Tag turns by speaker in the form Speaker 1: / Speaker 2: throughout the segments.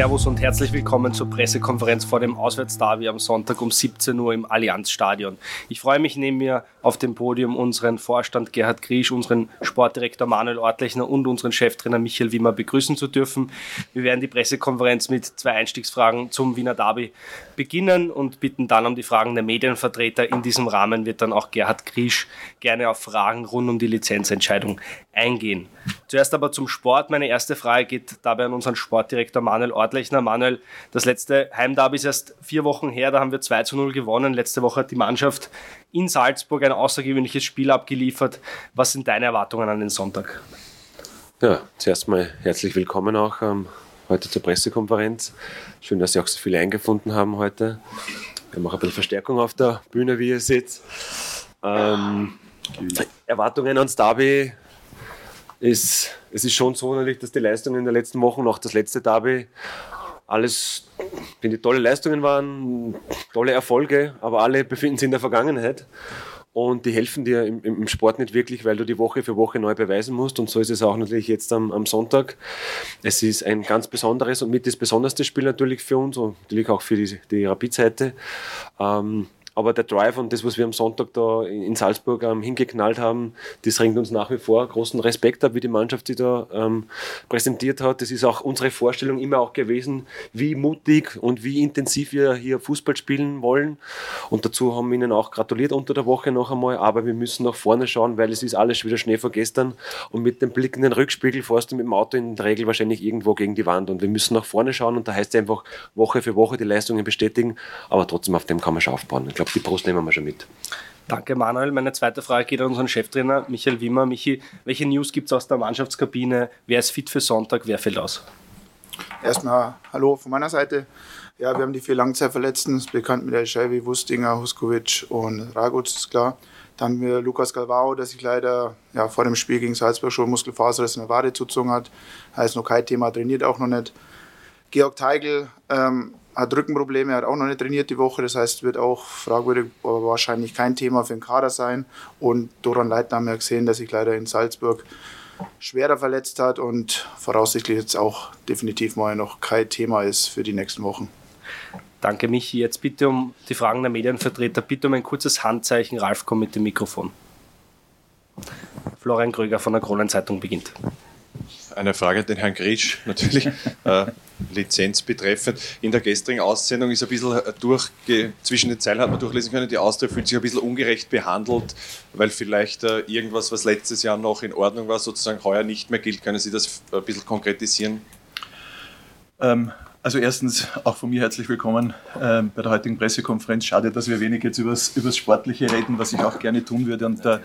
Speaker 1: Servus und herzlich willkommen zur Pressekonferenz vor dem Auswärtsderby am Sonntag um 17 Uhr im Allianzstadion. Ich freue mich neben mir auf dem Podium unseren Vorstand Gerhard Griesch, unseren Sportdirektor Manuel Ortlechner und unseren Cheftrainer Michael Wimmer begrüßen zu dürfen. Wir werden die Pressekonferenz mit zwei Einstiegsfragen zum Wiener Derby beginnen und bitten dann um die Fragen der Medienvertreter. In diesem Rahmen wird dann auch Gerhard Griesch gerne auf Fragen rund um die Lizenzentscheidung eingehen. Zuerst aber zum Sport. Meine erste Frage geht dabei an unseren Sportdirektor Manuel Ortlechner. Manuel, das letzte Heimderby ist erst vier Wochen her, da haben wir 2 zu 0 gewonnen. Letzte Woche hat die Mannschaft in Salzburg ein außergewöhnliches Spiel abgeliefert. Was sind deine Erwartungen an den Sonntag?
Speaker 2: Ja, zuerst mal herzlich willkommen auch ähm, heute zur Pressekonferenz. Schön, dass Sie auch so viele eingefunden haben heute. Wir haben auch ein bisschen Verstärkung auf der Bühne, wie ihr seht. Ähm, Erwartungen ans Derby ist, es ist schon so natürlich, dass die Leistungen in den letzten Wochen, noch das letzte Derby, alles, finde ich, tolle Leistungen waren, tolle Erfolge, aber alle befinden sich in der Vergangenheit. Und die helfen dir im, im, Sport nicht wirklich, weil du die Woche für Woche neu beweisen musst. Und so ist es auch natürlich jetzt am, am Sonntag. Es ist ein ganz besonderes und mit das besonderste Spiel natürlich für uns und natürlich auch für die, die Rapid-Seite. Ähm, aber der Drive und das, was wir am Sonntag da in Salzburg ähm, hingeknallt haben, das ringt uns nach wie vor großen Respekt ab, wie die Mannschaft sich da ähm, präsentiert hat. Das ist auch unsere Vorstellung immer auch gewesen, wie mutig und wie intensiv wir hier Fußball spielen wollen. Und dazu haben wir ihnen auch gratuliert unter der Woche noch einmal. Aber wir müssen nach vorne schauen, weil es ist alles wieder Schnee vor gestern. Und mit dem Blick in den Rückspiegel fährst du mit dem Auto in der Regel wahrscheinlich irgendwo gegen die Wand. Und wir müssen nach vorne schauen und da heißt es einfach Woche für Woche die Leistungen bestätigen. Aber trotzdem auf dem kann man schon aufbauen. Ich glaube, die Post nehmen wir schon mit.
Speaker 1: Danke, Manuel. Meine zweite Frage geht an unseren Cheftrainer Michael Wimmer. Michi, welche News gibt es aus der Mannschaftskabine? Wer ist fit für Sonntag? Wer fällt aus?
Speaker 3: Erstmal Hallo von meiner Seite. Ja, wir haben die vier Langzeitverletzten, ist bekannt mit der Scheibe, Wustinger, Huskovic und Raguc, ist klar. Dann haben wir Lukas Galvao, der sich leider ja, vor dem Spiel gegen Salzburg schon Muskelfaserriss in der Wade zuzogen hat. Heißt noch kein Thema, trainiert auch noch nicht. Georg Teigl ähm, hat Rückenprobleme, hat auch noch nicht trainiert die Woche. Das heißt, wird auch fragwürdig, aber wahrscheinlich kein Thema für den Kader sein. Und Doran Leitner haben wir gesehen, dass sich leider in Salzburg schwerer verletzt hat und voraussichtlich jetzt auch definitiv mal noch kein Thema ist für die nächsten Wochen.
Speaker 1: Danke, Michi. Jetzt bitte um die Fragen der Medienvertreter. Bitte um ein kurzes Handzeichen. Ralf, komm mit dem Mikrofon. Florian Kröger von der Kronenzeitung beginnt
Speaker 4: eine Frage an den Herrn Gritsch, natürlich äh, Lizenz betreffend. In der gestrigen Aussendung ist ein bisschen äh, durchge zwischen den Zeilen hat man durchlesen können, die Austria fühlt sich ein bisschen ungerecht behandelt, weil vielleicht äh, irgendwas, was letztes Jahr noch in Ordnung war, sozusagen heuer nicht mehr gilt. Können Sie das ein bisschen konkretisieren?
Speaker 5: Ähm, also erstens auch von mir herzlich willkommen äh, bei der heutigen Pressekonferenz. Schade, dass wir wenig jetzt über das Sportliche reden, was ich auch gerne tun würde. Und, äh,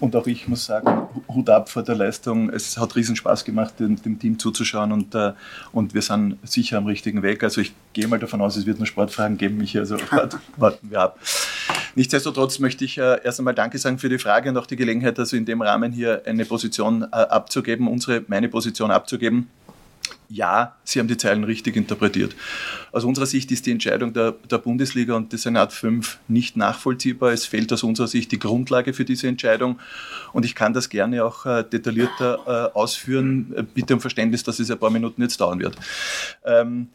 Speaker 5: und auch ich muss sagen, Hut ab vor der Leistung. Es hat riesen Spaß gemacht, dem, dem Team zuzuschauen und, äh, und wir sind sicher am richtigen Weg. Also ich gehe mal davon aus, es wird noch Sportfragen geben, mich also warten wir ab. Nichtsdestotrotz möchte ich äh, erst einmal Danke sagen für die Frage und auch die Gelegenheit, also in dem Rahmen hier eine Position äh, abzugeben, unsere, meine Position abzugeben ja, Sie haben die Zeilen richtig interpretiert. Aus unserer Sicht ist die Entscheidung der, der, Bundesliga und des Senat 5 nicht nachvollziehbar. Es fehlt aus unserer Sicht die Grundlage für diese Entscheidung. Und ich kann das gerne auch äh, detaillierter äh, ausführen. Bitte um Verständnis, dass es ein paar Minuten jetzt dauern wird. Ähm,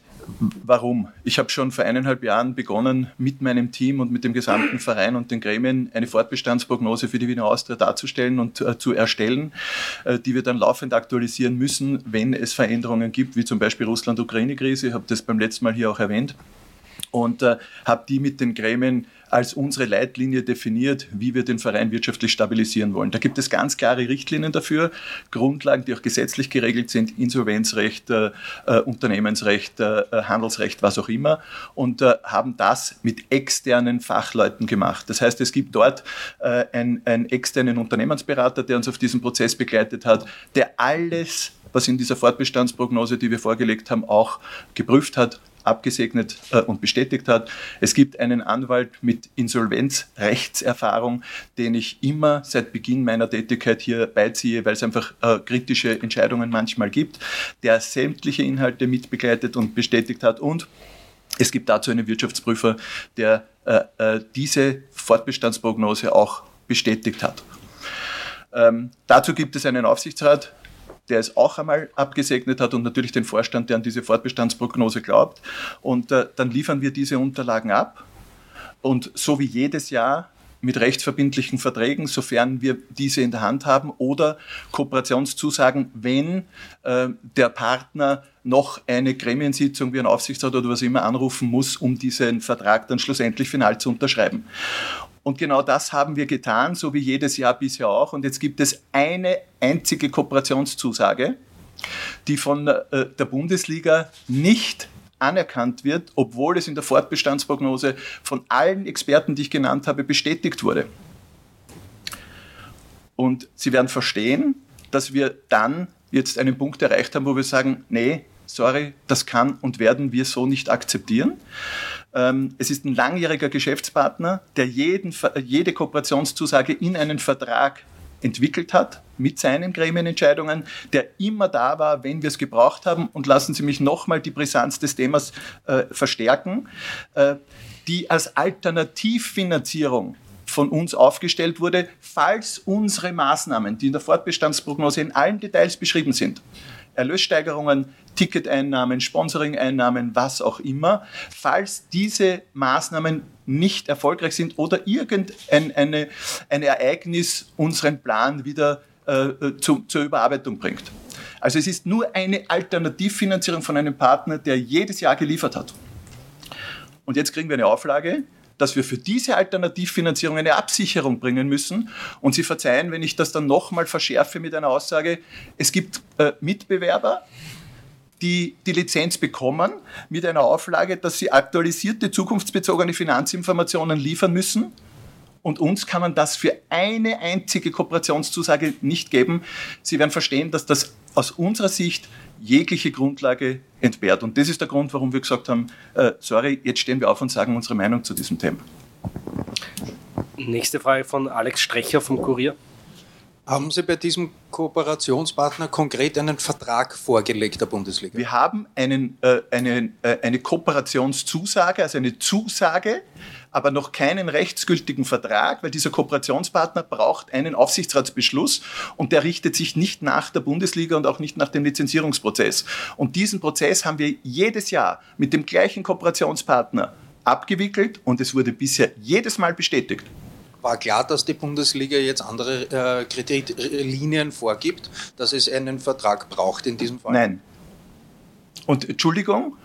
Speaker 5: Warum? Ich habe schon vor eineinhalb Jahren begonnen, mit meinem Team und mit dem gesamten Verein und den Gremien eine Fortbestandsprognose für die Wiener Austria darzustellen und äh, zu erstellen, äh, die wir dann laufend aktualisieren müssen, wenn es Veränderungen gibt, wie zum Beispiel Russland-Ukraine-Krise. Ich habe das beim letzten Mal hier auch erwähnt und äh, habe die mit den Gremien als unsere Leitlinie definiert, wie wir den Verein wirtschaftlich stabilisieren wollen. Da gibt es ganz klare Richtlinien dafür, Grundlagen, die auch gesetzlich geregelt sind, Insolvenzrecht, äh, äh Unternehmensrecht, äh, Handelsrecht, was auch immer, und äh, haben das mit externen Fachleuten gemacht. Das heißt, es gibt dort äh, einen, einen externen Unternehmensberater, der uns auf diesem Prozess begleitet hat, der alles was in dieser Fortbestandsprognose, die wir vorgelegt haben, auch geprüft hat, abgesegnet äh, und bestätigt hat. Es gibt einen Anwalt mit Insolvenzrechtserfahrung, den ich immer seit Beginn meiner Tätigkeit hier beiziehe, weil es einfach äh, kritische Entscheidungen manchmal gibt, der sämtliche Inhalte mitbegleitet und bestätigt hat und es gibt dazu einen Wirtschaftsprüfer, der äh, äh diese Fortbestandsprognose auch bestätigt hat. Ähm, dazu gibt es einen Aufsichtsrat, der es auch einmal abgesegnet hat und natürlich den Vorstand, der an diese Fortbestandsprognose glaubt. Und äh, dann liefern wir diese Unterlagen ab. Und so wie jedes Jahr mit rechtsverbindlichen Verträgen, sofern wir diese in der Hand haben, oder Kooperationszusagen, wenn äh, der Partner noch eine Gremiensitzung wie ein Aufsichtsrat oder was immer anrufen muss, um diesen Vertrag dann schlussendlich final zu unterschreiben. Und genau das haben wir getan, so wie jedes Jahr bisher auch. Und jetzt gibt es eine einzige Kooperationszusage, die von äh, der Bundesliga nicht anerkannt wird, obwohl es in der Fortbestandsprognose von allen Experten, die ich genannt habe, bestätigt wurde. Und Sie werden verstehen, dass wir dann jetzt einen Punkt erreicht haben, wo wir sagen, nee, sorry, das kann und werden wir so nicht akzeptieren. Ähm, es ist ein langjähriger Geschäftspartner, der jeden, jede Kooperationszusage in einen Vertrag entwickelt hat mit seinen Gremienentscheidungen, der immer da war, wenn wir es gebraucht haben. Und lassen Sie mich nochmal die Brisanz des Themas äh, verstärken, äh, die als Alternativfinanzierung von uns aufgestellt wurde, falls unsere Maßnahmen, die in der Fortbestandsprognose in allen Details beschrieben sind, Erlössteigerungen, Ticketeinnahmen, Sponsoring-Einnahmen, was auch immer, falls diese Maßnahmen nicht erfolgreich sind oder irgendein eine, ein Ereignis unseren Plan wieder äh, zu, zur Überarbeitung bringt. Also es ist nur eine Alternativfinanzierung von einem Partner, der jedes Jahr geliefert hat. Und jetzt kriegen wir eine Auflage, dass wir für diese Alternativfinanzierung eine Absicherung bringen müssen. Und Sie verzeihen, wenn ich das dann nochmal verschärfe mit einer Aussage, es gibt äh, Mitbewerber, die die Lizenz bekommen, mit einer Auflage, dass sie aktualisierte zukunftsbezogene Finanzinformationen liefern müssen. Und uns kann man das für eine einzige Kooperationszusage nicht geben. Sie werden verstehen, dass das aus unserer Sicht jegliche Grundlage entbehrt. Und das ist der Grund, warum wir gesagt haben, äh, sorry, jetzt stehen wir auf und sagen unsere Meinung zu diesem Thema.
Speaker 1: Nächste Frage von Alex Strecher vom Kurier.
Speaker 6: Haben Sie bei diesem Kooperationspartner konkret einen Vertrag vorgelegt der Bundesliga?
Speaker 5: Wir haben einen, äh, eine, äh, eine Kooperationszusage, also eine Zusage, aber noch keinen rechtsgültigen Vertrag, weil dieser Kooperationspartner braucht einen Aufsichtsratsbeschluss und der richtet sich nicht nach der Bundesliga und auch nicht nach dem Lizenzierungsprozess. Und diesen Prozess haben wir jedes Jahr mit dem gleichen Kooperationspartner abgewickelt und es wurde bisher jedes Mal bestätigt
Speaker 6: war klar, dass die Bundesliga jetzt andere äh, Kreditlinien vorgibt, dass es einen Vertrag braucht in diesem Fall?
Speaker 5: Nein. Und Entschuldigung,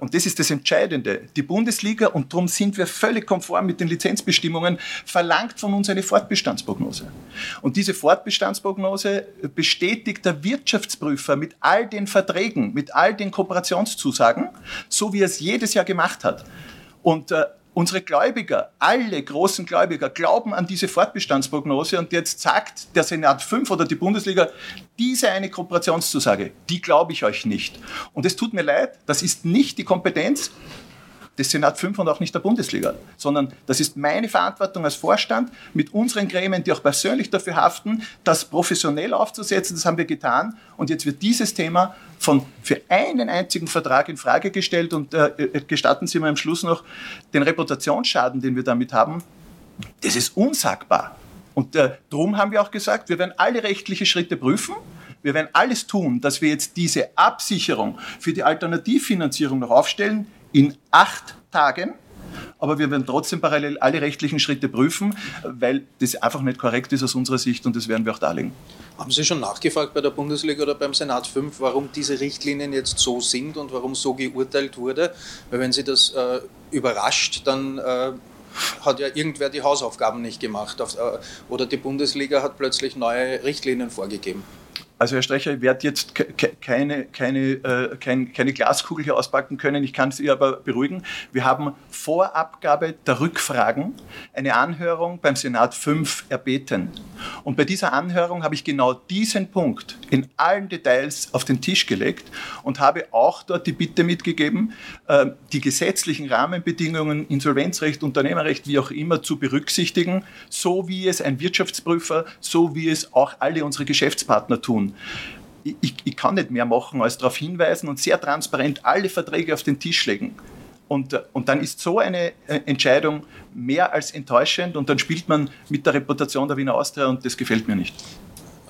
Speaker 5: und das ist das Entscheidende, die Bundesliga, und darum sind wir völlig konform mit den Lizenzbestimmungen, verlangt von uns eine Fortbestandsprognose. Und diese Fortbestandsprognose bestätigt der Wirtschaftsprüfer mit all den Verträgen, mit all den Kooperationszusagen, so wie er es jedes Jahr gemacht hat. Und äh, Unsere Gläubiger, alle großen Gläubiger glauben an diese Fortbestandsprognose und jetzt sagt der Senat 5 oder die Bundesliga, diese eine Kooperationszusage, die glaube ich euch nicht. Und es tut mir leid, das ist nicht die Kompetenz des Senat 5 und auch nicht der Bundesliga, sondern das ist meine Verantwortung als Vorstand mit unseren Gremien, die auch persönlich dafür haften, das professionell aufzusetzen. Das haben wir getan und jetzt wird dieses Thema von für einen einzigen Vertrag in Frage gestellt und äh, äh gestatten Sie mir am Schluss noch den Reputationsschaden, den wir damit haben. Das ist unsagbar. Und äh, darum haben wir auch gesagt, wir werden alle rechtlichen Schritte prüfen. Wir werden alles tun, dass wir jetzt diese Absicherung für die Alternativfinanzierung noch aufstellen in acht Tagen. Aber wir werden trotzdem parallel alle rechtlichen Schritte prüfen, weil das einfach nicht korrekt ist aus unserer Sicht und das werden wir auch darlegen.
Speaker 6: Haben Sie schon nachgefragt bei der Bundesliga oder beim Senat 5, warum diese Richtlinien jetzt so sind und warum so geurteilt wurde? Weil wenn Sie das äh, überrascht, dann äh, hat ja irgendwer die Hausaufgaben nicht gemacht äh, oder die Bundesliga hat plötzlich neue Richtlinien vorgegeben.
Speaker 5: Also Herr Strecher, ich werde jetzt keine, keine, äh, kein, keine Glaskugel hier auspacken können. Ich kann Sie aber beruhigen. Wir haben vor Abgabe der Rückfragen eine Anhörung beim Senat 5 erbeten. Und bei dieser Anhörung habe ich genau diesen Punkt in allen Details auf den Tisch gelegt und habe auch dort die Bitte mitgegeben, äh, die gesetzlichen Rahmenbedingungen, Insolvenzrecht, Unternehmerrecht, wie auch immer, zu berücksichtigen, so wie es ein Wirtschaftsprüfer, so wie es auch alle unsere Geschäftspartner tun. Ich, ich, kann nicht mehr machen, als darauf hinweisen und sehr transparent alle Verträge auf den Tisch legen. Und, äh, und dann ist so eine äh, Entscheidung mehr als enttäuschend und dann spielt man mit der Reputation der Wiener Austria und das gefällt mir nicht.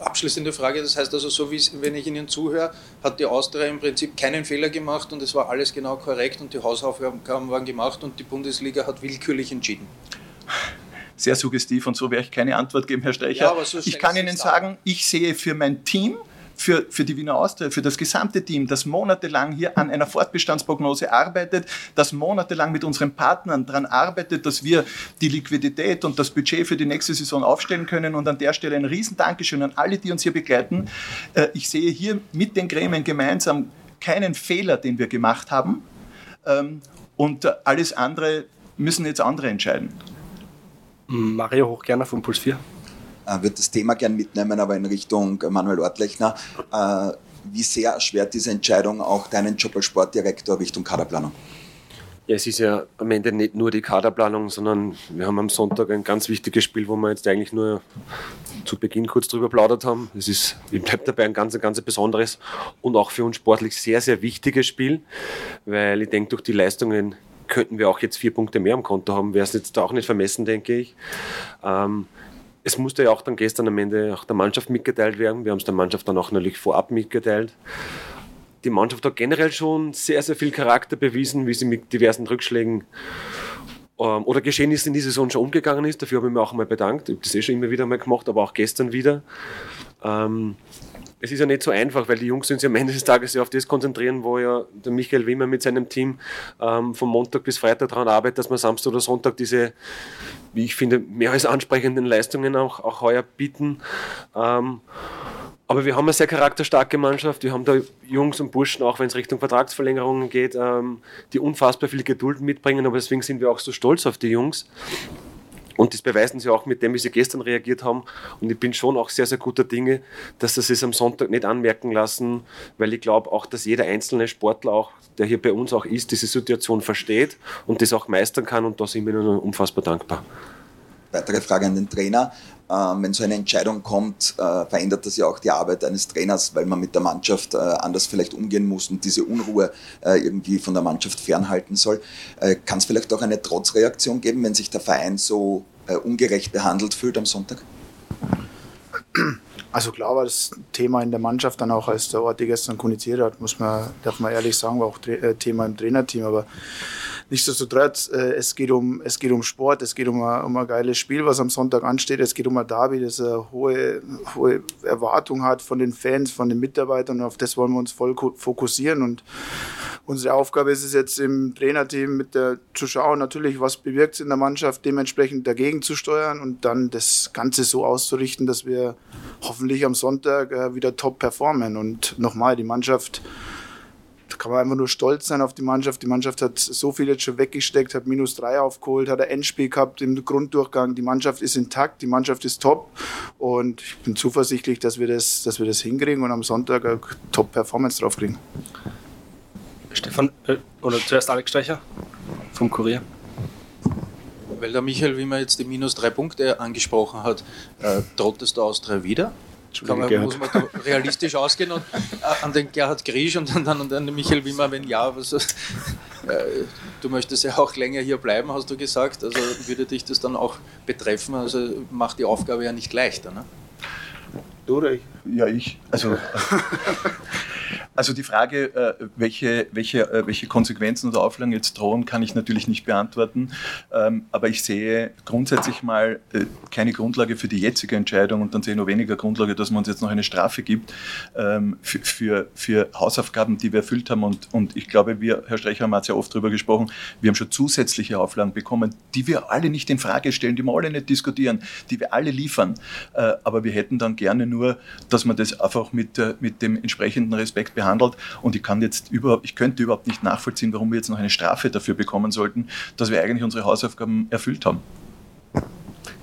Speaker 6: abschließende Frage, das heißt also, so wie wenn ich Ihnen zuhöre, hat die Austria im Prinzip keinen Fehler gemacht und es war alles genau korrekt und die Hausaufgaben waren gemacht und die Bundesliga hat willkürlich entschieden.
Speaker 5: Sehr suggestiv und so werde ich keine Antwort geben, Herr Streicher. Ja, so ich kann Ihnen sagen, ich sehe für mein Team für, für die Wiener Austria, für das gesamte Team, das monatelang hier an einer Fortbestandsprognose arbeitet, das monatelang mit unseren Partnern daran arbeitet, dass wir die Liquidität und das Budget für die nächste Saison aufstellen können. Und an der Stelle ein riesen Dankeschön an alle, die uns hier begleiten. Äh, ich sehe hier mit den Gremien gemeinsam keinen Fehler, den wir gemacht haben. Ähm, und alles andere müssen jetzt andere entscheiden.
Speaker 1: Mario Hochgerner von Puls 4
Speaker 7: äh, würde das Thema gern mitnehmen, aber in Richtung Manuel Ortlechner. Äh, wie sehr erschwert diese Entscheidung auch deinen Job als Sportdirektor Richtung Kaderplanung?
Speaker 2: Ja, es ist ja am Ende nicht nur die Kaderplanung, sondern wir haben am Sonntag ein ganz wichtiges Spiel, wo wir jetzt eigentlich nur zu Beginn kurz drüber plaudert haben. Es ist, ich bleibe dabei, ein ganz, ganz besonderes und auch für uns sportlich sehr, sehr wichtiges Spiel, weil ich denke, durch die Leistungen könnten wir auch jetzt vier Punkte mehr am Konto haben. Wäre es jetzt auch nicht vermessen, denke ich. Ähm, es musste ja auch dann gestern am Ende auch der Mannschaft mitgeteilt werden. Wir haben es der Mannschaft dann auch natürlich vorab mitgeteilt. Die Mannschaft hat generell schon sehr, sehr viel Charakter bewiesen, wie sie mit diversen Rückschlägen ähm, oder Geschehnissen in dieser Saison schon umgegangen ist. Dafür habe ich mich auch einmal bedankt. Ich habe das eh schon immer wieder mal gemacht, aber auch gestern wieder. Ähm, es ist ja nicht so einfach, weil die Jungs sind sich am Ende des Tages ja auf das konzentrieren, wo ja der Michael Wimmer mit seinem Team ähm, von Montag bis Freitag daran arbeitet, dass man Samstag oder Sonntag diese, wie ich finde, mehr als ansprechenden Leistungen auch, auch heuer bieten. Ähm, aber wir haben eine sehr charakterstarke Mannschaft. Wir haben da Jungs und Burschen, auch wenn es Richtung Vertragsverlängerungen geht, ähm, die unfassbar viel Geduld mitbringen. Aber deswegen sind wir auch so stolz auf die Jungs. Und das beweisen sie auch mit dem, wie sie gestern reagiert haben. Und ich bin schon auch sehr, sehr guter Dinge, dass sie es am Sonntag nicht anmerken lassen, weil ich glaube auch, dass jeder einzelne Sportler auch, der hier bei uns auch ist, diese Situation versteht und das auch meistern kann. Und da sind wir nur unfassbar dankbar.
Speaker 7: Weitere Frage an den Trainer. Ähm, wenn so eine Entscheidung kommt, äh, verändert das ja auch die Arbeit eines Trainers, weil man mit der Mannschaft äh, anders vielleicht umgehen muss und diese Unruhe äh, irgendwie von der Mannschaft fernhalten soll. Kann es vielleicht auch eine Trotzreaktion geben, wenn sich der Verein so ungerecht behandelt fühlt am Sonntag?
Speaker 3: Also klar war das Thema in der Mannschaft dann auch, als der Ort gestern kommuniziert hat, muss man, darf man ehrlich sagen, war auch Thema im Trainerteam, aber Nichtsdestotrotz, äh, es, geht um, es geht um Sport, es geht um ein, um ein geiles Spiel, was am Sonntag ansteht. Es geht um ein Derby, das eine hohe, hohe Erwartung hat von den Fans, von den Mitarbeitern. Und auf das wollen wir uns voll fokussieren. Und unsere Aufgabe ist es jetzt im Trainerteam mit der zu schauen, natürlich, was bewirkt es in der Mannschaft, dementsprechend dagegen zu steuern und dann das Ganze so auszurichten, dass wir hoffentlich am Sonntag äh, wieder top performen. Und nochmal, die Mannschaft kann man einfach nur stolz sein auf die Mannschaft. Die Mannschaft hat so viel jetzt schon weggesteckt, hat minus drei aufgeholt, hat ein Endspiel gehabt im Grunddurchgang. Die Mannschaft ist intakt, die Mannschaft ist top und ich bin zuversichtlich, dass wir das, dass wir das hinkriegen und am Sonntag eine Top-Performance draufkriegen.
Speaker 1: Stefan, äh, oder zuerst Alex Streicher vom Kurier.
Speaker 6: Weil der Michael, wie man jetzt die minus drei Punkte angesprochen hat, äh, droht du aus drei wieder? Kann man, muss man realistisch ausgehen und äh, an den Gerhard Griesch und dann an den Michael Wimmer, wenn ja, was, äh, du möchtest ja auch länger hier bleiben, hast du gesagt, also würde dich das dann auch betreffen, also macht die Aufgabe ja nicht leichter. Ne?
Speaker 5: Du oder ich? Ja, ich. Also, Also die Frage, äh, welche, welche, äh, welche Konsequenzen oder Auflagen jetzt drohen, kann ich natürlich nicht beantworten. Ähm, aber ich sehe grundsätzlich mal äh, keine Grundlage für die jetzige Entscheidung und dann sehe ich noch weniger Grundlage, dass man uns jetzt noch eine Strafe gibt ähm, für, für, für Hausaufgaben, die wir erfüllt haben. Und, und ich glaube, wir, Herr Streicher, haben ja oft darüber gesprochen, wir haben schon zusätzliche Auflagen bekommen, die wir alle nicht in Frage stellen, die wir alle nicht diskutieren, die wir alle liefern. Aber wir hätten dann gerne nur, dass man das einfach mit, mit dem entsprechenden Respekt behandelt behandelt und ich kann jetzt überhaupt, ich könnte überhaupt nicht nachvollziehen, warum wir jetzt noch eine Strafe dafür bekommen sollten, dass wir eigentlich unsere Hausaufgaben erfüllt haben.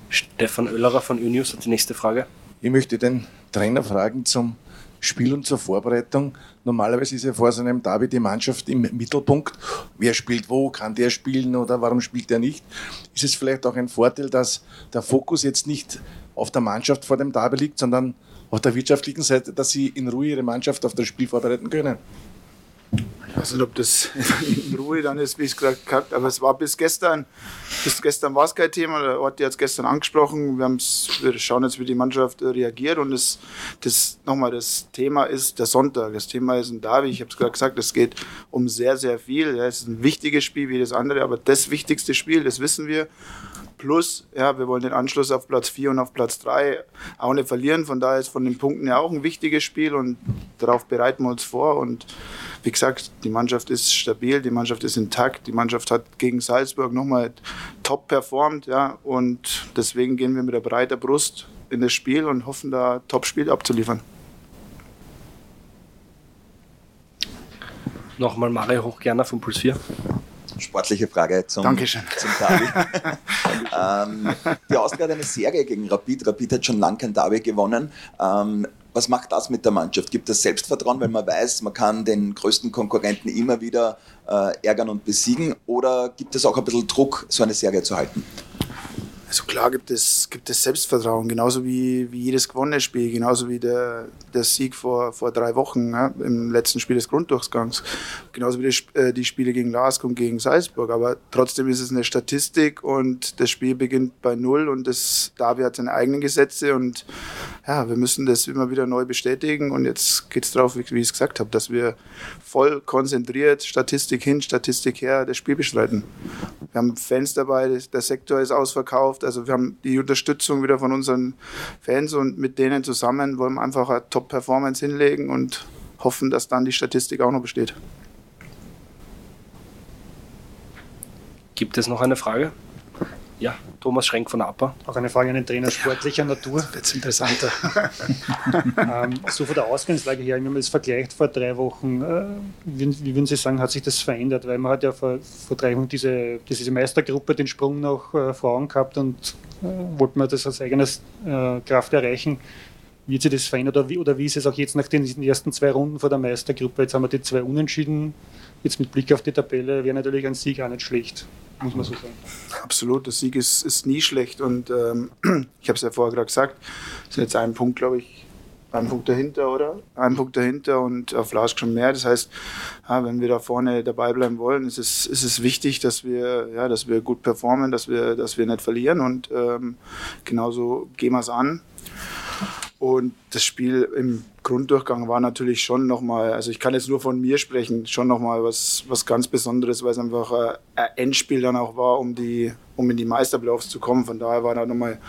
Speaker 1: Stefan Oellerer von Unews hat die nächste Frage.
Speaker 8: Ich möchte den Trainer fragen zum Spiel und zur Vorbereitung. Normalerweise ist ja vor so einem Derby die Mannschaft im Mittelpunkt. Wer spielt wo? Kann der spielen oder warum spielt der nicht? Ist es vielleicht auch ein Vorteil, dass der Fokus jetzt nicht auf der Mannschaft vor dem Derby liegt, sondern auf der wirtschaftlichen Seite, dass sie in Ruhe ihre Mannschaft auf das Spiel vorbereiten können?
Speaker 3: Ich weiß nicht, ob das in Ruhe dann ist, wie ich es gerade gehabt aber es war bis gestern, bis gestern war es kein Thema, der Ort hat es gestern angesprochen, wir, wir schauen jetzt, wie die Mannschaft reagiert und das, das nochmal, das Thema ist der Sonntag, das Thema ist ein Derby, ich habe es gerade gesagt, es geht um sehr, sehr viel, ja, es ist ein wichtiges Spiel wie das andere, aber das wichtigste Spiel, das wissen wir. Plus, ja, wir wollen den Anschluss auf Platz 4 und auf Platz 3 auch nicht verlieren. Von daher ist von den Punkten ja auch ein wichtiges Spiel und darauf bereiten wir uns vor. Und wie gesagt, die Mannschaft ist stabil, die Mannschaft ist intakt, die Mannschaft hat gegen Salzburg nochmal top performt. Ja, und deswegen gehen wir mit der breiter Brust in das Spiel und hoffen, da Top-Spiel abzuliefern.
Speaker 1: Nochmal Mario Hochgerner von Puls 4
Speaker 7: sportliche Frage zum,
Speaker 3: Dankeschön.
Speaker 7: zum Derby. ähm, die Austria hat eine Serie gegen Rapid. Rapid hat schon lange kein Derby gewonnen. Ähm, was macht das mit der Mannschaft? Gibt es Selbstvertrauen, weil man weiß, man kann den größten Konkurrenten immer wieder äh, ärgern und besiegen? Oder gibt es auch ein bisschen Druck, so eine Serie zu halten?
Speaker 3: Also klar gibt es, gibt es Selbstvertrauen, genauso wie, wie jedes gewonnene Spiel, genauso wie der, der Sieg vor, vor drei Wochen ja, im letzten Spiel des Grunddurchgangs, genauso wie die, äh, die Spiele gegen Lask und gegen Salzburg. Aber trotzdem ist es eine Statistik und das Spiel beginnt bei Null und das Derby hat seine eigenen Gesetze und ja, wir müssen das immer wieder neu bestätigen und jetzt geht es darauf, wie, wie ich es gesagt habe, dass wir voll konzentriert, Statistik hin, Statistik her, das Spiel bestreiten. Wir haben Fans dabei, der Sektor ist ausverkauft, also wir haben die Unterstützung wieder von unseren Fans und mit denen zusammen wollen wir einfach eine Top-Performance hinlegen und hoffen, dass dann die Statistik auch noch besteht.
Speaker 1: Gibt es noch eine Frage? Ja, Thomas Schrenk von APA.
Speaker 9: Auch eine Frage an den Trainer sportlicher Natur.
Speaker 3: Das wird interessanter.
Speaker 9: ähm, so von der Ausgangslage her, wenn man das vergleicht vor drei Wochen, äh, wie, wie, würden Sie sagen, hat sich das verändert? Weil man hat ja vor, vor drei Wochen diese, diese Meistergruppe den Sprung noch äh, vor Augen gehabt und äh, wollte man das als eigenes äh, Kraft erreichen. Wird sich das verändert oder wie, oder wie ist es auch jetzt nach den ersten zwei Runden vor der Meistergruppe? Jetzt haben wir die zwei Unentschieden. Jetzt mit Blick auf die Tabelle wäre natürlich ein Sieg auch nicht schlecht muss man so sagen.
Speaker 3: Absolut, der Sieg ist, ist nie schlecht und ähm, ich habe es ja vorher gerade gesagt, sind jetzt ein Punkt, glaube ich, ein Punkt dahinter, oder? Ein Punkt dahinter und auf Lask schon mehr. Das heißt, ja, wenn wir da vorne dabei bleiben wollen, ist es, ist es wichtig, dass wir, ja, dass wir gut performen, dass wir, dass wir nicht verlieren und ähm, genauso gehen wir es an. Und das Spiel im Grunddurchgang war natürlich schon nochmal, also ich kann jetzt nur von mir sprechen, schon nochmal was, was ganz Besonderes, weil es einfach ein Endspiel dann auch war, um, die, um in die Meisterplayoffs zu kommen. Von daher war da nochmal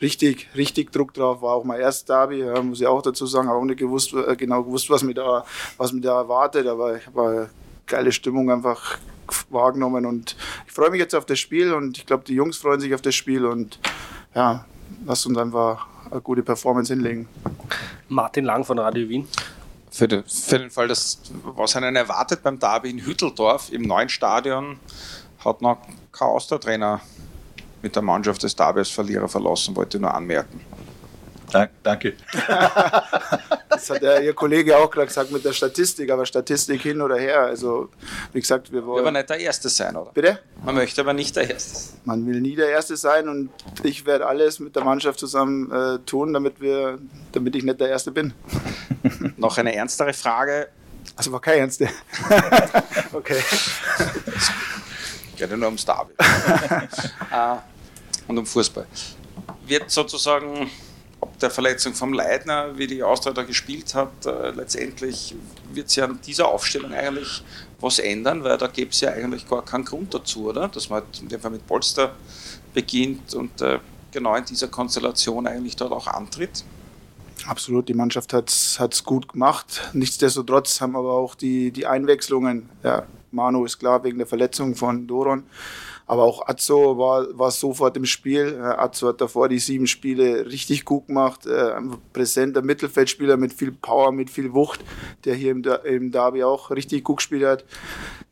Speaker 3: richtig, richtig Druck drauf. War auch mein erstes Derby, ja, muss ich auch dazu sagen. Habe auch nicht gewusst, äh, genau gewusst, was mir da, was mir da erwartet. Aber ich habe eine geile Stimmung einfach wahrgenommen und ich freue mich jetzt auf das Spiel und ich glaube, die Jungs freuen sich auf das Spiel und ja, lasst uns einfach eine gute Performance hinlegen.
Speaker 1: Martin Lang von Radio Wien.
Speaker 10: Für, den, für den Fall, dass was einen erwartet beim Derby in Hütteldorf im neuen Stadion, hat noch kein Austria-Trainer mit der Mannschaft des Derby als Verlierer verlassen, wollte ich nur anmerken.
Speaker 5: Danke.
Speaker 3: das hat ja Ihr Kollege auch gerade gesagt mit der Statistik, aber Statistik hin oder her. Also, wie gesagt, wir wollen.
Speaker 10: Wir aber nicht der Erste sein, oder?
Speaker 3: Bitte?
Speaker 10: Man möchte aber nicht der Erste sein.
Speaker 3: Man will nie der Erste sein und ich werde alles mit der Mannschaft zusammen äh, tun, damit, wir, damit ich nicht der Erste bin.
Speaker 10: Noch eine ernstere Frage.
Speaker 3: Also war keine ernste. okay.
Speaker 10: Geht ja nur ums Derby. äh, und um Fußball. Wird sozusagen ob der Verletzung vom Leitner, wie die Austria da gespielt hat, äh, letztendlich wird sich an dieser Aufstellung eigentlich was ändern, weil da gäbe es ja eigentlich gar keinen Grund dazu, oder? Dass man halt in dem Fall mit Polster beginnt und äh, genau in dieser Konstellation eigentlich dort auch antritt.
Speaker 3: Absolut, die Mannschaft hat es gut gemacht. Nichtsdestotrotz haben aber auch die, die Einwechslungen, ja, Manu ist klar wegen der Verletzung von Doron, aber auch Azzo war, war sofort im Spiel. Azzo hat davor die sieben Spiele richtig gut gemacht. Äh, ein präsenter Mittelfeldspieler mit viel Power, mit viel Wucht, der hier im, im Derby auch richtig gut gespielt hat.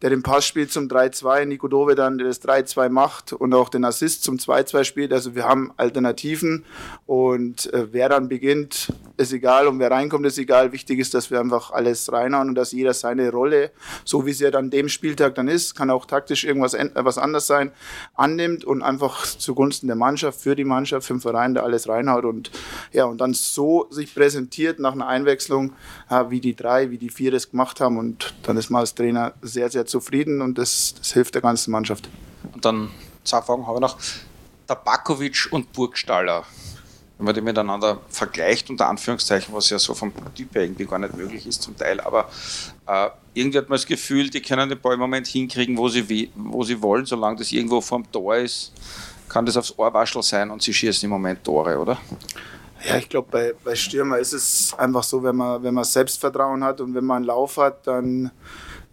Speaker 3: Der den Pass spielt zum 3-2, Nico Dove dann, der das 3-2 macht und auch den Assist zum 2-2 spielt. Also wir haben Alternativen und äh, wer dann beginnt, ist egal und wer reinkommt, ist egal. Wichtig ist, dass wir einfach alles reinhauen und dass jeder seine Rolle, so wie sie ja dann dem Spieltag dann ist, kann auch taktisch irgendwas was anders sein, sein, annimmt und einfach zugunsten der Mannschaft, für die Mannschaft, für den Verein da alles reinhaut und ja, und dann so sich präsentiert nach einer Einwechslung, ja, wie die drei, wie die vier das gemacht haben und dann ist man als Trainer sehr, sehr zufrieden und das, das hilft der ganzen Mannschaft.
Speaker 10: Und dann zwei Fragen habe ich noch. Tabakovic und Burgstaller wenn man die miteinander vergleicht, unter Anführungszeichen, was ja so vom Typ irgendwie gar nicht möglich ist zum Teil, aber äh, irgendwie hat man das Gefühl, die können den Ball im Moment hinkriegen, wo sie, wo sie wollen, solange das irgendwo vorm Tor ist, kann das aufs Ohrwaschel sein und sie schießen im Moment Tore, oder?
Speaker 3: Ja, ich glaube, bei, bei Stürmer ist es einfach so, wenn man, wenn man Selbstvertrauen hat und wenn man einen Lauf hat, dann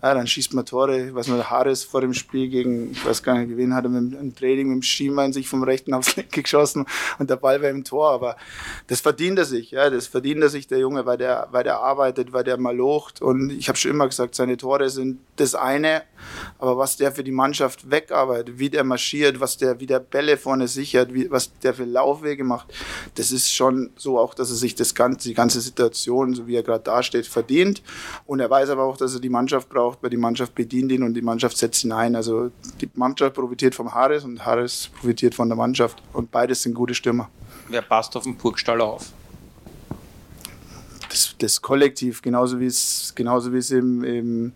Speaker 3: ja, dann schießt man Tore. Was man Harris vor dem Spiel gegen, ich weiß gar nicht, wen hat er mit dem Training mit dem Schienbein sich vom rechten aufs linke geschossen und der Ball war im Tor. Aber das verdient er sich, ja, das verdient er sich, der Junge, weil der, weil der arbeitet, weil der mal locht. Und ich habe schon immer gesagt, seine Tore sind das eine, aber was der für die Mannschaft wegarbeitet, wie der marschiert, was der, wie der Bälle vorne sichert, wie, was der für Laufwege macht, das ist schon so auch, dass er sich das ganze, die ganze Situation, so wie er gerade dasteht, verdient. Und er weiß aber auch, dass er die Mannschaft braucht braucht, weil die Mannschaft bedient ihn und die Mannschaft setzt ihn ein. Also die Mannschaft profitiert vom Harris und Harris profitiert von der Mannschaft. Und beides sind gute Stürmer.
Speaker 10: Wer passt auf den Burgstall auf?
Speaker 3: Das, das Kollektiv, genauso wie es, genauso wie es im, im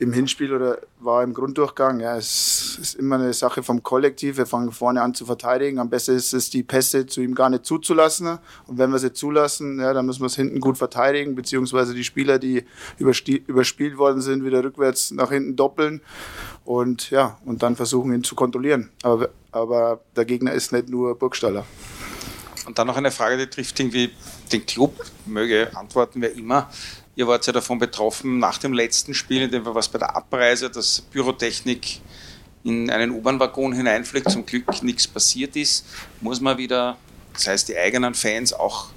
Speaker 3: im Hinspiel oder war im Grunddurchgang. Ja, es ist immer eine Sache vom Kollektiv. Wir fangen vorne an zu verteidigen. Am besten ist es, die Pässe zu ihm gar nicht zuzulassen. Und wenn wir sie zulassen, ja, dann müssen wir es hinten gut verteidigen, beziehungsweise die Spieler, die überspielt worden sind, wieder rückwärts nach hinten doppeln und ja, und dann versuchen ihn zu kontrollieren. Aber, aber der Gegner ist nicht nur Burgstaller.
Speaker 10: Und dann noch eine Frage, die trifft irgendwie den Club, möge antworten wer immer. Ihr wart ja davon betroffen, nach dem letzten Spiel, in dem war was bei der Abreise, dass Pyrotechnik in einen U-Bahn-Waggon hineinfliegt, zum Glück nichts passiert ist, muss man wieder, das heißt die eigenen Fans auch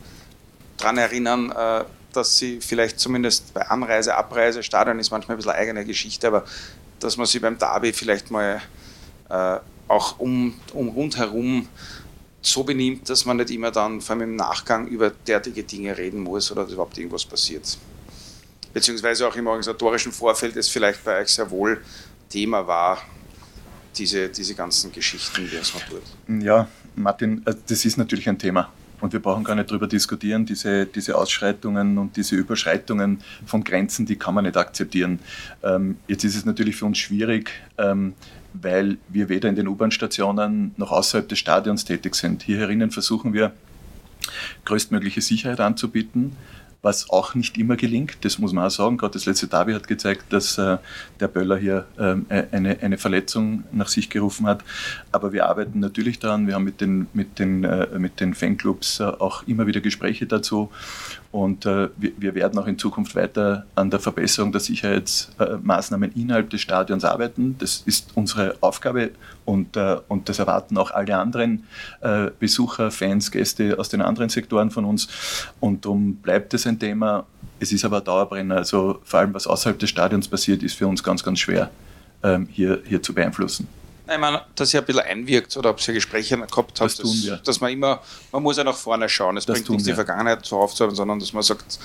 Speaker 10: daran erinnern, äh, dass sie vielleicht zumindest bei Anreise, Abreise, Stadion ist manchmal ein bisschen eigene Geschichte, aber dass man sie beim Derby vielleicht mal äh, auch um, um rundherum so benimmt, dass man nicht immer dann vor allem im Nachgang über derartige Dinge reden muss oder dass überhaupt irgendwas passiert beziehungsweise auch im organisatorischen Vorfeld es vielleicht bei euch sehr wohl Thema war, diese, diese ganzen Geschichten, wie es man tut.
Speaker 5: Ja, Martin, äh, das ist natürlich ein Thema. Und wir brauchen gar nicht darüber diskutieren. Diese, diese Ausschreitungen und diese Überschreitungen von Grenzen, die kann man nicht akzeptieren. Ähm, jetzt ist es natürlich für uns schwierig, ähm, weil wir weder in den U-Bahn-Stationen noch außerhalb des Stadions tätig sind. Hier herinnen versuchen wir, größtmögliche Sicherheit anzubieten was auch nicht immer gelingt. Das muss man auch sagen. Gerade das letzte Derby hat gezeigt, dass äh, der Böller hier äh, eine, eine Verletzung nach sich gerufen hat. Aber wir arbeiten natürlich daran. Wir haben mit den, mit den, äh, mit den Fanclubs äh, auch immer wieder Gespräche dazu. Und äh, wir, wir, werden auch in Zukunft weiter an der Verbesserung der Sicherheitsmaßnahmen innerhalb des Stadions arbeiten. Das ist unsere Aufgabe und, äh, und das erwarten auch alle anderen äh, Besucher, Fans, Gäste aus den anderen Sektoren von uns. Und darum bleibt es ein Thema. Es ist aber ein Dauerbrenner. Also vor allem, was außerhalb des Stadions passiert, ist für uns ganz, ganz schwer ähm, hier, hier zu beeinflussen.
Speaker 10: Ich meine, dass ihr ein bisschen einwirkt oder ob ihr Gespräche gehabt habt, das dass, dass, man immer, man muss ja nach vorne schauen. Es bringt nichts, die Vergangenheit so aufzuhalten, sondern dass man sagt,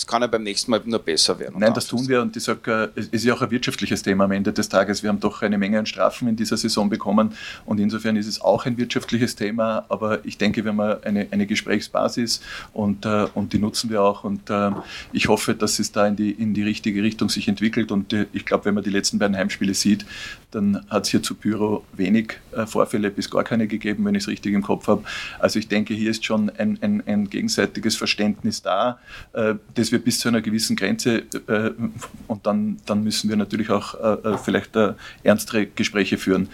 Speaker 10: es kann ja beim nächsten Mal nur besser werden.
Speaker 5: Nein, das tun wir und ich sage, es ist ja auch ein wirtschaftliches Thema am Ende des Tages. Wir haben doch eine Menge an Strafen in dieser Saison bekommen und insofern ist es auch ein wirtschaftliches Thema, aber ich denke, wir haben eine, eine Gesprächsbasis und, äh, und die nutzen wir auch und äh, ich hoffe, dass es da in die, in die richtige Richtung sich entwickelt und äh, ich glaube, wenn man die letzten beiden Heimspiele sieht, dann hat es hier zu Pyro wenig äh, Vorfälle bis gar keine gegeben, wenn ich es richtig im Kopf habe. Also ich denke, hier ist schon ein, ein, ein gegenseitiges Verständnis da, äh, das wir bis zu einer gewissen Grenze äh, und dann, dann müssen wir natürlich auch äh, äh, vielleicht äh, ernstere Gespräche führen.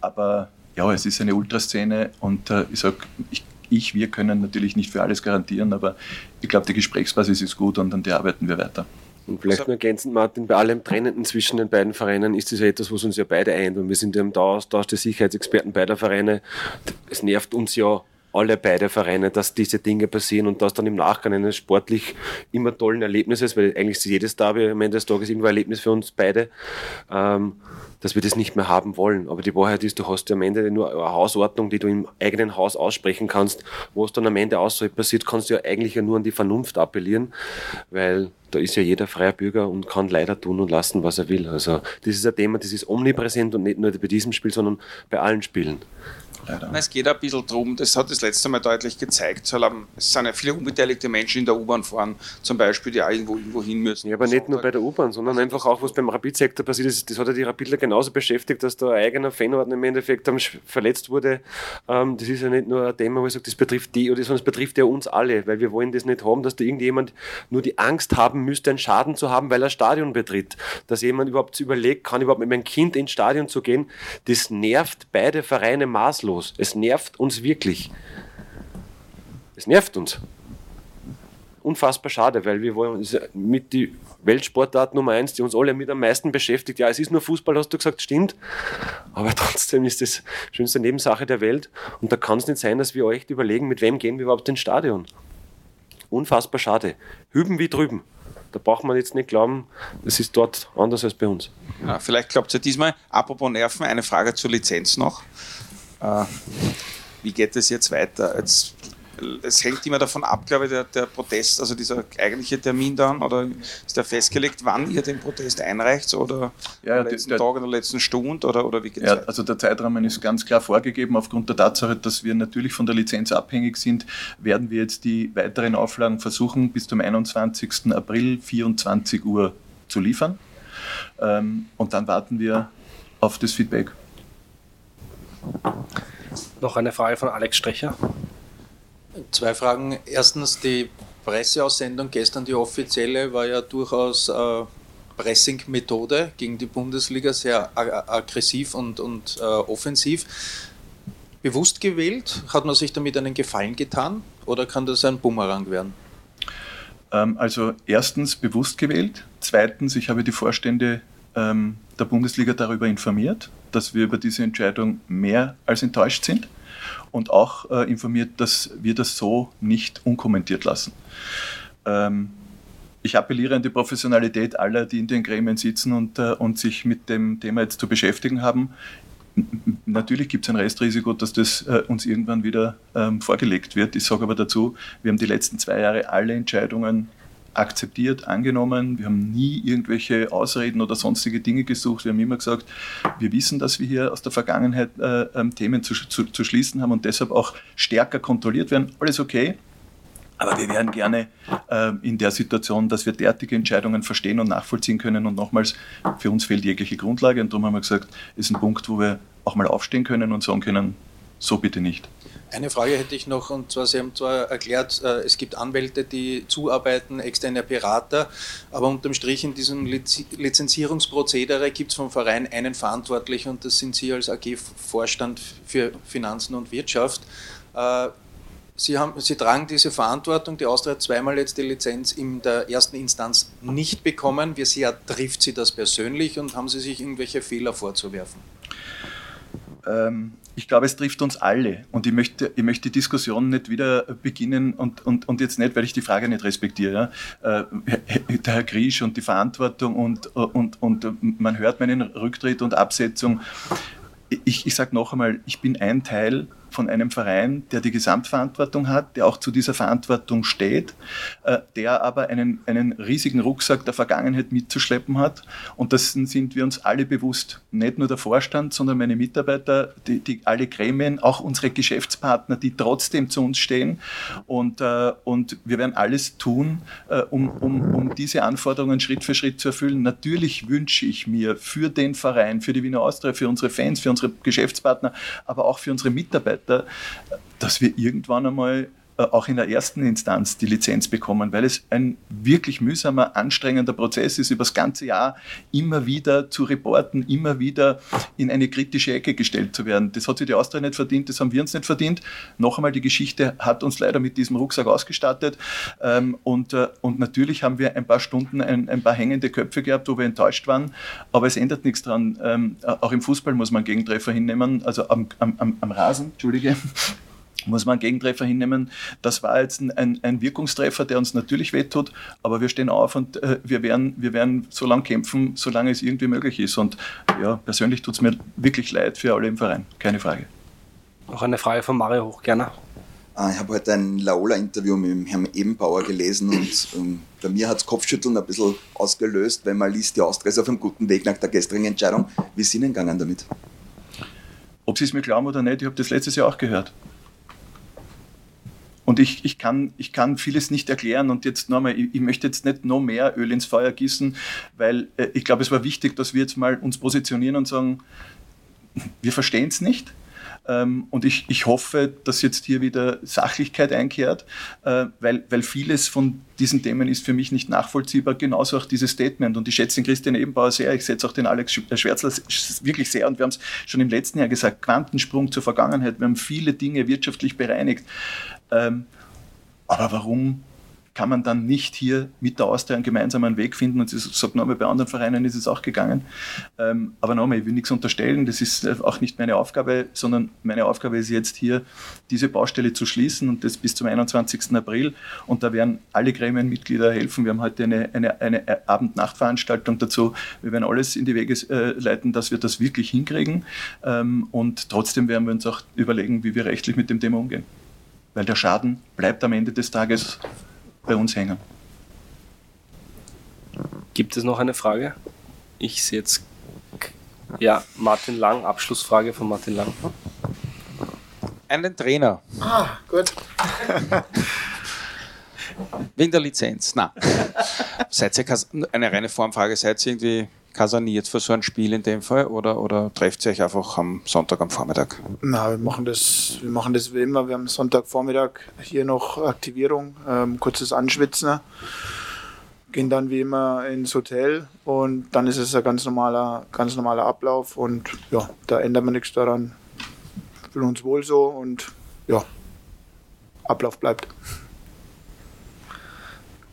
Speaker 5: Aber ja, es ist eine Ultraszene und ich sage, ich, ich, wir können natürlich nicht für alles garantieren, aber ich glaube, die Gesprächsbasis ist gut und an der arbeiten wir weiter.
Speaker 2: Und vielleicht nur ergänzend, Martin, bei allem Trennenden zwischen den beiden Vereinen ist das ja etwas, was uns ja beide eint. Und wir sind ja im Daueraustausch der Sicherheitsexperten beider Vereine. Es nervt uns ja alle beide Vereine, dass diese Dinge passieren und das dann im Nachgang eines sportlich immer tollen Erlebnisses, weil eigentlich ist jedes Derby am Ende des Tages irgendwo ein Erlebnis für uns beide, ähm, dass wir das nicht mehr haben wollen. Aber die Wahrheit ist, du hast ja am Ende nur eine Hausordnung, die du im eigenen Haus aussprechen kannst. Wo es dann am Ende außerhalb passiert, kannst du ja eigentlich ja nur an die Vernunft appellieren, weil da ist ja jeder freier Bürger und kann leider tun und lassen, was er will. Also das ist ein Thema, das ist omnipräsent und nicht nur bei diesem Spiel, sondern bei allen Spielen.
Speaker 10: Leider. Es geht ein bisschen darum, das hat das letzte Mal deutlich gezeigt, es sind ja viele unbeteiligte Menschen in der U-Bahn fahren, zum Beispiel, die auch irgendwo, irgendwo hin müssen.
Speaker 2: Ja, aber nicht nur bei der U-Bahn, sondern einfach auch, was beim Rapid-Sektor passiert ist. Das hat ja die Rapidler genauso beschäftigt, dass da ein eigener Fanordner im Endeffekt verletzt wurde. Ähm, das ist ja nicht nur ein Thema, wo ich sage, das betrifft die, oder sondern es betrifft ja uns alle, weil wir wollen das nicht haben, dass da irgendjemand nur die Angst haben müsste, einen Schaden zu haben, weil er Stadion betritt. Dass jemand überhaupt überlegt, kann überhaupt mit meinem Kind ins Stadion zu gehen, das nervt beide Vereine maßlos sinnlos. Es nervt uns wirklich. Es nervt uns. Unfassbar schade, weil wir wollen mit die Weltsportart Nummer eins, die uns alle mit am meisten beschäftigt. Ja, es ist nur Fußball, hast du gesagt, stimmt. Aber trotzdem ist das schönste Nebensache der Welt. Und da kann es nicht sein, dass wir euch überlegen, mit wem gehen wir überhaupt ins Stadion. Unfassbar schade. Hüben wie drüben. Da braucht man jetzt nicht glauben, es ist dort anders als bei uns.
Speaker 10: Ja, vielleicht glaubt ihr diesmal, apropos Nerven, eine Frage zur Lizenz noch. Äh, wie geht es jetzt weiter? Jetzt, es hängt immer davon ab, glaube ich, der, der, Protest, also dieser eigentliche Termin dann, oder ist der festgelegt, wann ihr den Protest einreicht, oder
Speaker 5: ja,
Speaker 10: am letzten der, Tag, in der letzten Stunde, oder, oder wie geht
Speaker 5: es ja, weiter? Also der Zeitrahmen ist ganz klar vorgegeben, aufgrund der Tatsache, dass wir natürlich von der Lizenz abhängig sind, werden wir jetzt die weiteren Auflagen versuchen, bis zum 21. April 24 Uhr zu liefern. Ähm, und dann warten wir auf das Feedback.
Speaker 1: Noch eine Frage von Alex Strecher.
Speaker 6: Zwei Fragen. Erstens, die Presseaussendung gestern, die offizielle, war ja durchaus äh, Pressing-Methode gegen die Bundesliga, sehr aggressiv und, und äh, offensiv. Bewusst gewählt? Hat man sich damit einen Gefallen getan oder kann das ein Bumerang werden?
Speaker 5: Ähm, also erstens bewusst gewählt. Zweitens, ich habe die Vorstände ähm, der Bundesliga darüber informiert, dass wir über diese Entscheidung mehr als enttäuscht sind und auch äh, informiert, dass wir das so nicht unkommentiert lassen. Ähm, ich appelliere an die Professionalität aller, die in den Gremien sitzen und, äh, und sich mit dem Thema jetzt zu beschäftigen haben. Natürlich gibt es ein Restrisiko, dass das äh, uns irgendwann wieder ähm, vorgelegt wird. Ich sage aber dazu, wir haben die letzten zwei Jahre alle Entscheidungen akzeptiert, angenommen. Wir haben nie irgendwelche Ausreden oder sonstige Dinge gesucht. Wir haben immer gesagt, wir wissen, dass wir hier aus der Vergangenheit äh, ähm, Themen zu, zu, zu schließen haben und deshalb auch stärker kontrolliert werden. Alles okay. Aber wir wären gerne äh, in der Situation, dass wir derartige Entscheidungen verstehen und nachvollziehen können. Und nochmals, für uns fehlt jegliche Grundlage. Und darum haben wir gesagt, ist ein Punkt, wo wir auch mal aufstehen können und sagen können, so bitte nicht.
Speaker 6: Eine Frage hätte ich noch, und zwar, Sie haben zwar erklärt, äh, es gibt Anwälte, die zuarbeiten, externe Berater, aber unterm Strich in diesem Lizenzierungsprozedere gibt es vom Verein einen Verantwortlichen und das sind Sie als AG-Vorstand für Finanzen und Wirtschaft. Äh, Sie, haben, Sie tragen diese Verantwortung. Die Austria hat zweimal jetzt die Lizenz in der ersten Instanz nicht bekommen. Wie sehr trifft Sie das persönlich und haben Sie sich irgendwelche Fehler vorzuwerfen?
Speaker 5: Ähm, ich glaube, es trifft uns alle. Und ich möchte, ich möchte die Diskussion nicht wieder beginnen und, und, und jetzt nicht, weil ich die Frage nicht respektiere. Ja. Äh, der Herr Griesch und die Verantwortung und, und, und man hört meinen Rücktritt und Absetzung. Ich, ich sage noch einmal, ich bin ein Teil von einem Verein, der die Gesamtverantwortung hat, der auch zu dieser Verantwortung steht, äh, der aber einen, einen riesigen Rucksack der Vergangenheit mitzuschleppen hat. Und dessen sind wir uns alle bewusst. Nicht nur der Vorstand, sondern meine Mitarbeiter, die, die alle Gremien, auch unsere Geschäftspartner, die trotzdem zu uns stehen. Und, äh, und wir werden alles tun, äh, um, um, um diese Anforderungen Schritt für Schritt zu erfüllen. Natürlich wünsche ich mir für den Verein, für die Wiener Austria, für unsere Fans, für unsere Geschäftspartner, aber auch für unsere Mitarbeiter, weiter, dass wir irgendwann einmal auch in der ersten Instanz die Lizenz bekommen, weil es ein wirklich mühsamer, anstrengender Prozess ist, über das ganze Jahr immer wieder zu reporten, immer wieder in eine kritische Ecke gestellt zu werden. Das hat sich die Austria nicht verdient, das haben wir uns nicht verdient. Noch einmal, die Geschichte hat uns leider mit diesem Rucksack ausgestattet ähm, und, äh, und natürlich haben wir ein paar Stunden ein, ein paar hängende Köpfe gehabt, wo wir enttäuscht waren, aber es ändert nichts dran. Ähm, auch im Fußball muss man Gegentreffer hinnehmen, also am, am, am Rasen, Entschuldige muss man einen Gegentreffer hinnehmen. Das war jetzt ein, ein, Wirkungstreffer, der uns natürlich wehtut, aber wir stehen auf und äh, wir, werden, wir werden so lange kämpfen, solange es irgendwie möglich ist. Und ja, persönlich tut es mir wirklich leid für alle im Verein, keine Frage.
Speaker 1: Noch eine Frage von Mario Hochgerner.
Speaker 7: Äh, ich habe heute ein Laola-Interview mit dem Herrn Ebenbauer gelesen und ähm, bei mir hat es Kopfschütteln ein bisschen ausgelöst, wenn man liest, die Austria ist auf einem guten Weg nach der gestrigen Entscheidung. Wie sind Ihnen gegangen damit?
Speaker 5: Ob Sie es mir glauben oder nicht, ich habe das letztes Jahr auch gehört. Und ich, ich, kann, ich kann vieles nicht erklären und jetzt nochmal, ich, ich möchte jetzt nicht noch mehr Öl ins Feuer gießen, weil äh, ich glaube, es war wichtig, dass wir jetzt mal uns positionieren und sagen, wir verstehen es nicht. Ähm, und ich, ich hoffe, dass jetzt hier wieder Sachlichkeit einkehrt, äh, weil, weil vieles von diesen Themen ist für mich nicht nachvollziehbar, genauso auch dieses Statement. Und ich schätze den Christian Ebenbauer sehr, ich schätze auch den Alex Schwärzler wirklich sehr. Und wir haben es schon im letzten Jahr gesagt, Quantensprung zur Vergangenheit. Wir haben viele Dinge wirtschaftlich bereinigt. Ähm, aber warum kann man dann nicht hier mit der Austria einen gemeinsamen Weg finden. Und das sagt nochmal, bei anderen Vereinen ist es auch gegangen. Ähm, aber nochmal, ich will nichts unterstellen, das ist äh, auch nicht meine Aufgabe, sondern meine Aufgabe ist jetzt hier, diese Baustelle zu schließen und das bis zum 21. April. Und da werden alle Gremienmitglieder helfen. Wir haben heute eine, eine, eine Abend-Nacht-Veranstaltung dazu. Wir werden alles in die Wege äh, leiten, dass wir das wirklich hinkriegen. Ähm, und trotzdem werden wir uns auch überlegen, wie wir rechtlich mit dem Thema umgehen. Weil der Schaden bleibt am Ende des Tages bei uns hängen.
Speaker 1: Gibt es noch eine Frage? Ich sehe jetzt. Ja, Martin Lang, Abschlussfrage von Martin Lang.
Speaker 10: Einen Trainer.
Speaker 3: Ah, gut.
Speaker 10: Wegen der Lizenz. Na. seid ihr eine reine Formfrage, seid ihr irgendwie kasaniert für so ein Spiel in dem Fall oder, oder trefft ihr euch einfach am Sonntag am Vormittag?
Speaker 3: Na, wir machen das, wir machen das wie immer. Wir haben Sonntagvormittag hier noch Aktivierung, ähm, kurzes Anschwitzen, gehen dann wie immer ins Hotel und dann ist es ein ganz normaler, ganz normaler Ablauf und ja, da ändern wir nichts daran. Fühlen uns wohl so und ja, Ablauf bleibt.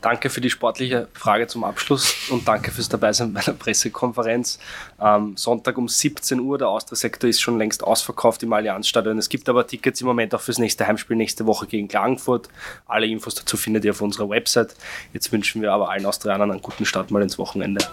Speaker 1: Danke für die sportliche Frage zum Abschluss und danke fürs Dabeisein bei der Pressekonferenz. Ähm, Sonntag um 17 Uhr, der Austria-Sektor ist schon längst ausverkauft im Allianzstadion. Es gibt aber Tickets im Moment auch fürs nächste Heimspiel nächste Woche gegen Klagenfurt. Alle Infos dazu findet ihr auf unserer Website. Jetzt wünschen wir aber allen Austrianern einen guten Start mal ins Wochenende.